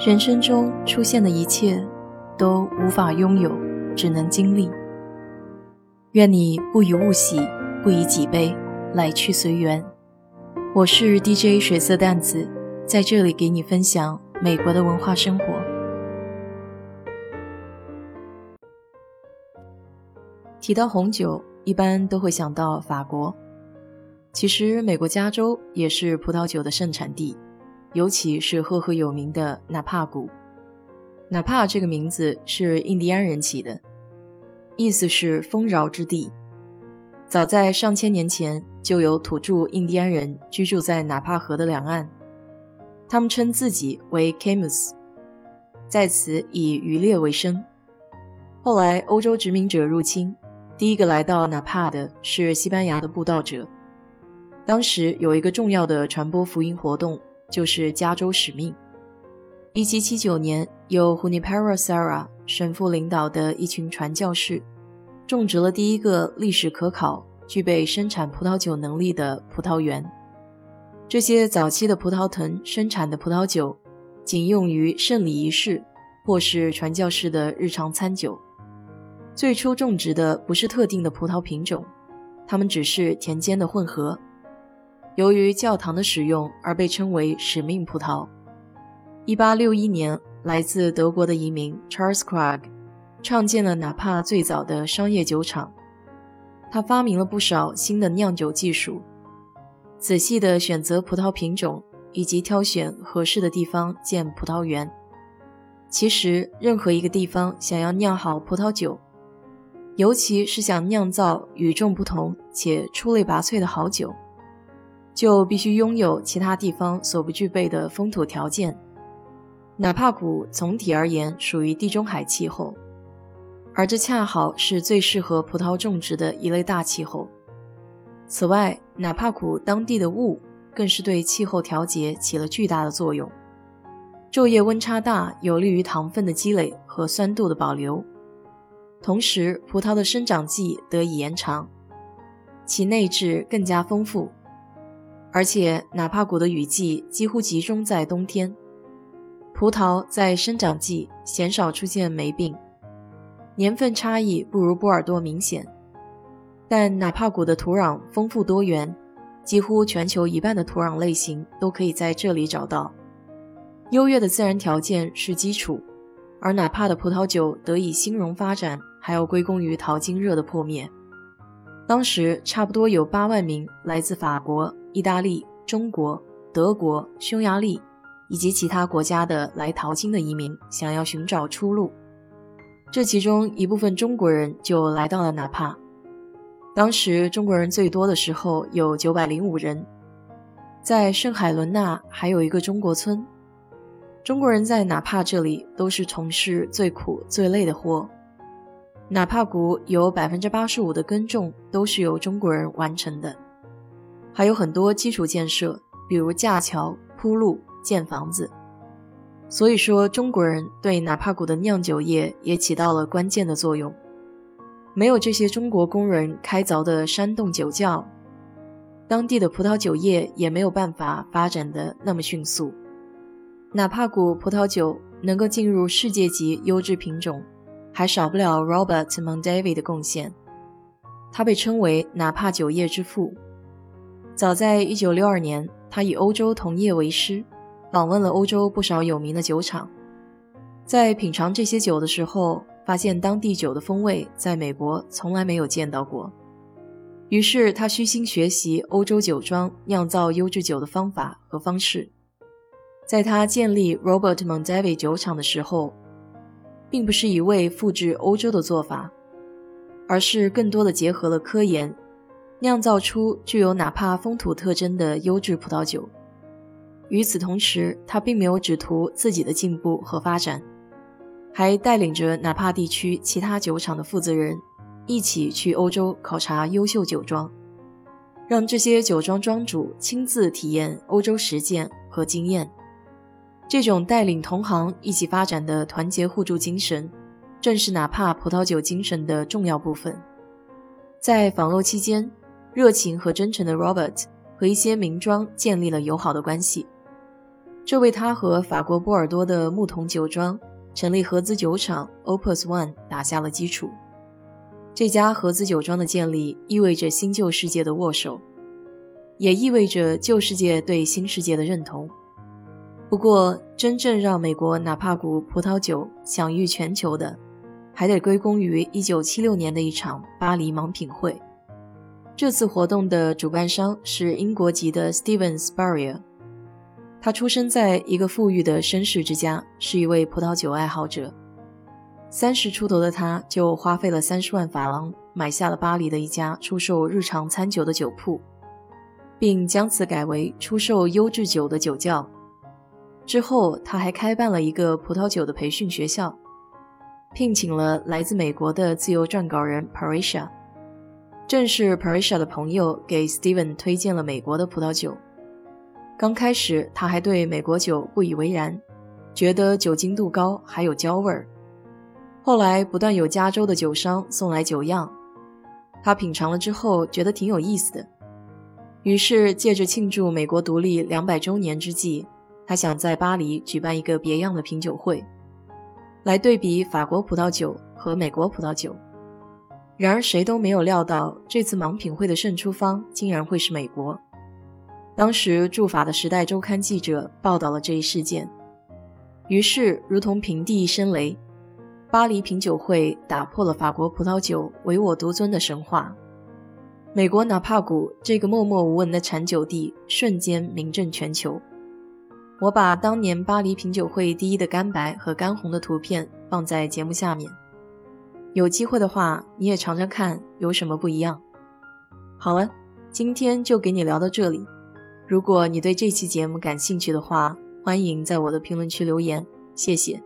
人生中出现的一切，都无法拥有，只能经历。愿你不以物喜，不以己悲，来去随缘。我是 DJ 水色淡子，在这里给你分享美国的文化生活。提到红酒，一般都会想到法国。其实，美国加州也是葡萄酒的盛产地。尤其是赫赫有名的纳帕谷。纳帕这个名字是印第安人起的，意思是丰饶之地。早在上千年前，就有土著印第安人居住在纳帕河的两岸，他们称自己为 Camus，在此以渔猎为生。后来，欧洲殖民者入侵，第一个来到纳帕的是西班牙的布道者。当时有一个重要的传播福音活动。就是加州使命。一七七九年，由 Hunipero Serra 神父领导的一群传教士，种植了第一个历史可考、具备生产葡萄酒能力的葡萄园。这些早期的葡萄藤生产的葡萄酒，仅用于圣礼仪式，或是传教士的日常餐酒。最初种植的不是特定的葡萄品种，它们只是田间的混合。由于教堂的使用而被称为使命葡萄。1861年，来自德国的移民 Charles Krag 创建了哪怕最早的商业酒厂。他发明了不少新的酿酒技术，仔细地选择葡萄品种以及挑选合适的地方建葡萄园。其实，任何一个地方想要酿好葡萄酒，尤其是想酿造与众不同且出类拔萃的好酒。就必须拥有其他地方所不具备的风土条件。哪怕谷总体而言属于地中海气候，而这恰好是最适合葡萄种植的一类大气候。此外，哪怕谷当地的雾更是对气候调节起了巨大的作用。昼夜温差大，有利于糖分的积累和酸度的保留，同时葡萄的生长季得以延长，其内质更加丰富。而且，哪怕谷的雨季几乎集中在冬天，葡萄在生长季鲜少出现霉病，年份差异不如波尔多明显。但哪怕谷的土壤丰富多元，几乎全球一半的土壤类型都可以在这里找到。优越的自然条件是基础，而哪怕的葡萄酒得以兴荣发展，还要归功于淘金热的破灭。当时，差不多有八万名来自法国。意大利、中国、德国、匈牙利以及其他国家的来淘金的移民想要寻找出路，这其中一部分中国人就来到了纳帕。当时中国人最多的时候有九百零五人，在圣海伦娜还有一个中国村。中国人在哪怕这里都是从事最苦最累的活，纳帕谷有百分之八十五的耕种都是由中国人完成的。还有很多基础建设，比如架桥、铺路、建房子。所以说，中国人对纳帕谷的酿酒业也起到了关键的作用。没有这些中国工人开凿的山洞酒窖，当地的葡萄酒业也没有办法发展的那么迅速。纳帕谷葡萄酒能够进入世界级优质品种，还少不了 Robert Mondavi 的贡献。他被称为纳帕酒业之父。早在1962年，他以欧洲同业为师，访问了欧洲不少有名的酒厂。在品尝这些酒的时候，发现当地酒的风味在美国从来没有见到过。于是他虚心学习欧洲酒庄酿造优质酒的方法和方式。在他建立 Robert Mondavi 酒厂的时候，并不是一味复制欧洲的做法，而是更多的结合了科研。酿造出具有哪怕风土特征的优质葡萄酒。与此同时，他并没有只图自己的进步和发展，还带领着哪怕地区其他酒厂的负责人一起去欧洲考察优秀酒庄，让这些酒庄庄主亲自体验欧洲实践和经验。这种带领同行一起发展的团结互助精神，正是哪怕葡萄酒精神的重要部分。在访洛期间。热情和真诚的 Robert 和一些名庄建立了友好的关系。这为他和法国波尔多的木桶酒庄成立合资酒厂 Opus One 打下了基础。这家合资酒庄的建立意味着新旧世界的握手，也意味着旧世界对新世界的认同。不过，真正让美国纳帕谷葡萄酒享誉全球的，还得归功于1976年的一场巴黎盲品会。这次活动的主办商是英国籍的 Steven Spurrier。他出生在一个富裕的绅士之家，是一位葡萄酒爱好者。三十出头的他，就花费了三十万法郎买下了巴黎的一家出售日常餐酒的酒铺，并将此改为出售优质酒的酒窖。之后，他还开办了一个葡萄酒的培训学校，聘请了来自美国的自由撰稿人 Parisha。正是 Parisha 的朋友给 Steven 推荐了美国的葡萄酒。刚开始，他还对美国酒不以为然，觉得酒精度高，还有焦味儿。后来，不断有加州的酒商送来酒样，他品尝了之后，觉得挺有意思的。于是，借着庆祝美国独立两百周年之际，他想在巴黎举办一个别样的品酒会，来对比法国葡萄酒和美国葡萄酒。然而，谁都没有料到，这次盲品会的胜出方竟然会是美国。当时驻法的《时代周刊》记者报道了这一事件，于是如同平地一声雷，巴黎品酒会打破了法国葡萄酒唯我独尊的神话。美国纳帕谷这个默默无闻的产酒地瞬间名震全球。我把当年巴黎品酒会第一的干白和干红的图片放在节目下面，有机会的话你也尝尝看有什么不一样。好了，今天就给你聊到这里。如果你对这期节目感兴趣的话，欢迎在我的评论区留言，谢谢。